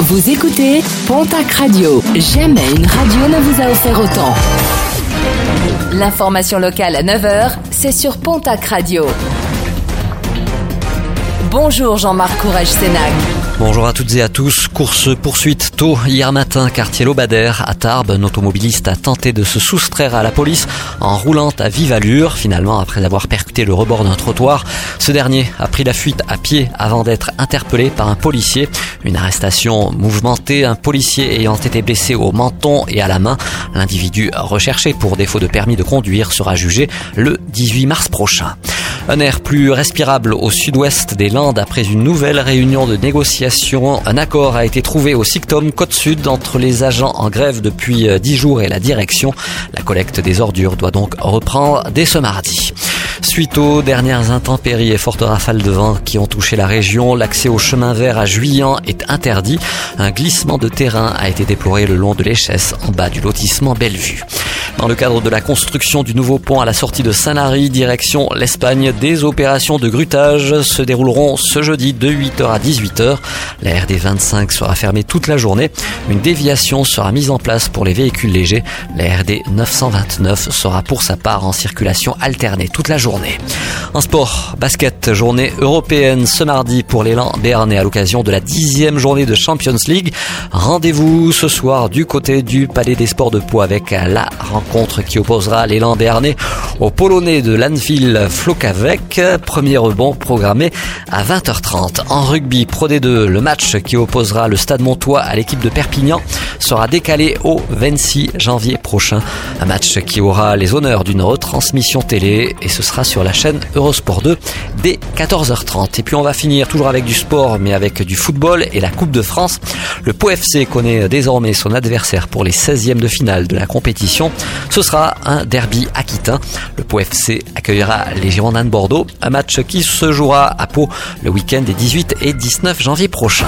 Vous écoutez Pontac Radio. Jamais une radio ne vous a offert autant. L'information locale à 9h, c'est sur Pontac Radio. Bonjour Jean-Marc Courage Sénac. Bonjour à toutes et à tous. Course poursuite tôt hier matin, quartier Lobader à Tarbes. Un automobiliste a tenté de se soustraire à la police en roulant à vive allure. Finalement, après avoir percuté le rebord d'un trottoir, ce dernier a pris la fuite à pied avant d'être interpellé par un policier. Une arrestation mouvementée, un policier ayant été blessé au menton et à la main. L'individu recherché pour défaut de permis de conduire sera jugé le 18 mars prochain. Un air plus respirable au sud-ouest des Landes après une nouvelle réunion de négociation. Un accord a été trouvé au Sictom Côte Sud entre les agents en grève depuis 10 jours et la direction. La collecte des ordures doit donc reprendre dès ce mardi. Suite aux dernières intempéries et fortes rafales de vent qui ont touché la région, l'accès au chemin vert à Juillan est interdit. Un glissement de terrain a été déploré le long de l'échesse en bas du lotissement Bellevue. Dans le cadre de la construction du nouveau pont à la sortie de Saint-Lary, direction l'Espagne, des opérations de grutage se dérouleront ce jeudi de 8h à 18h. La RD 25 sera fermée toute la journée. Une déviation sera mise en place pour les véhicules légers. La RD 929 sera pour sa part en circulation alternée toute la journée. En sport, basket, journée européenne ce mardi pour l'élan béarnais à l'occasion de la dixième journée de Champions League. Rendez-vous ce soir du côté du Palais des Sports de Pau avec la rencontre qui opposera l'élan béarnais au Polonais de l'Anfield Flokavec. Premier rebond programmé à 20h30. En rugby Pro D2, le match qui opposera le Stade Montois à l'équipe de Perpignan sera décalé au 26 janvier prochain. Un match qui aura les honneurs d'une retransmission télé et ce sera sur la chaîne Eurosport 2 dès 14h30. Et puis on va finir toujours avec du sport mais avec du football et la Coupe de France. Le Pau FC connaît désormais son adversaire pour les 16e de finale de la compétition. Ce sera un derby aquitain. Le Pau FC accueillera les Girondins de Bordeaux, un match qui se jouera à Pau le week-end des 18 et 19 janvier prochains.